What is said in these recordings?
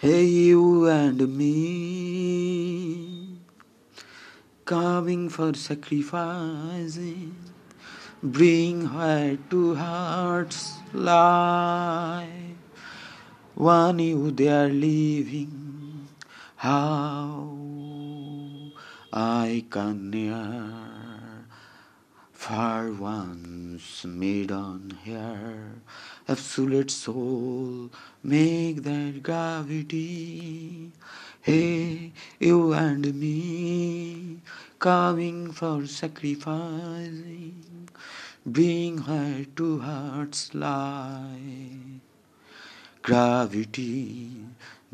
Hey, you and me, coming for sacrificing, bring heart to hearts lie. One you they are leaving, how I can near for once made on here absolute soul make that gravity. Hey you and me coming for sacrificing bring her to hearts lie. Gravity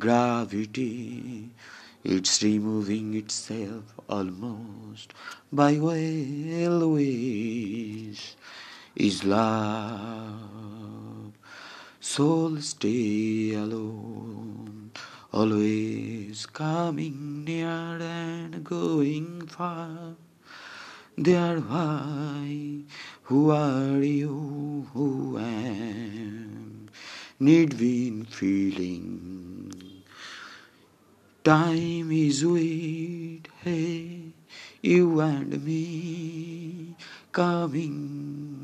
gravity it's removing itself almost by ways is love. Soul stay alone, always coming near and going far. There why, who are you, who am, need we feeling Time is wait, hey, you and me coming,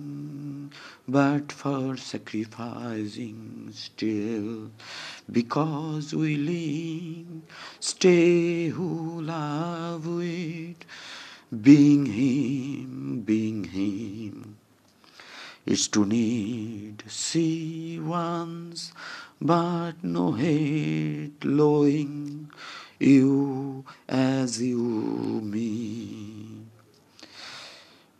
but for sacrificing still, because we willing, stay who love it, being him, being him is to need see once, but no hate lowing you as you me.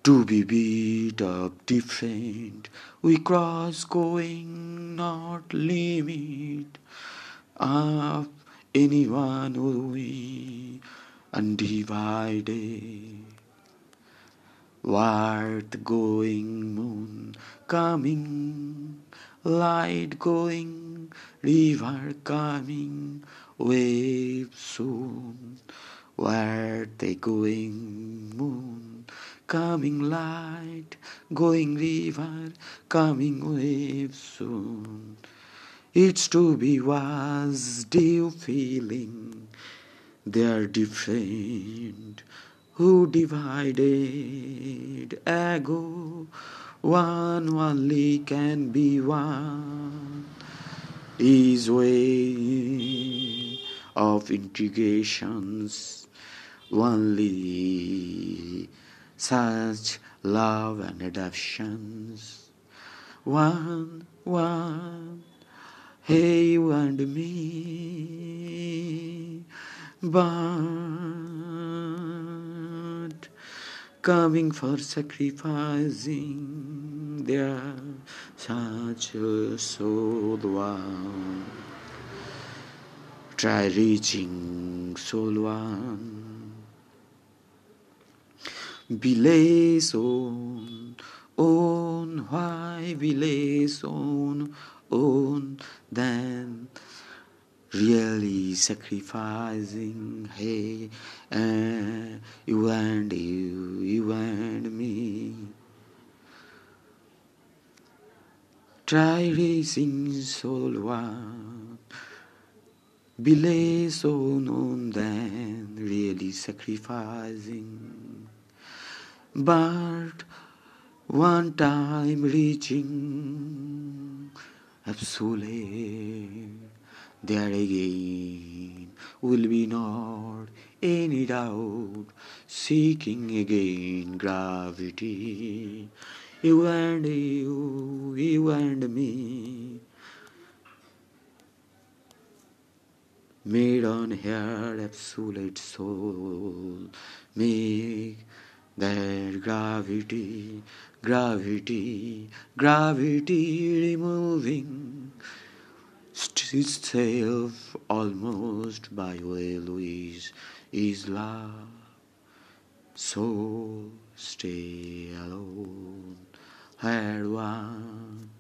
To be beat up different, we cross going not limit of anyone we undivided. What going moon coming, light going, river coming, wave soon. Where they going moon, coming light, going river, coming wave soon. It's to be was dew feeling, they're different who divided ego one only can be one. Is way of integrations only such love and adoptions. One one hey you and me but coming for sacrificing their such a one try reaching one. Belays on why belays on on then really sacrificing hey uh, you and you you and me. Try raising soul one belay so known then really sacrificing. But one time reaching absolute there again will be not any doubt seeking again gravity. You and you you and me. Made on here absolute soul make that gravity gravity gravity removing itself almost by way Louise is love. So stay alone, had one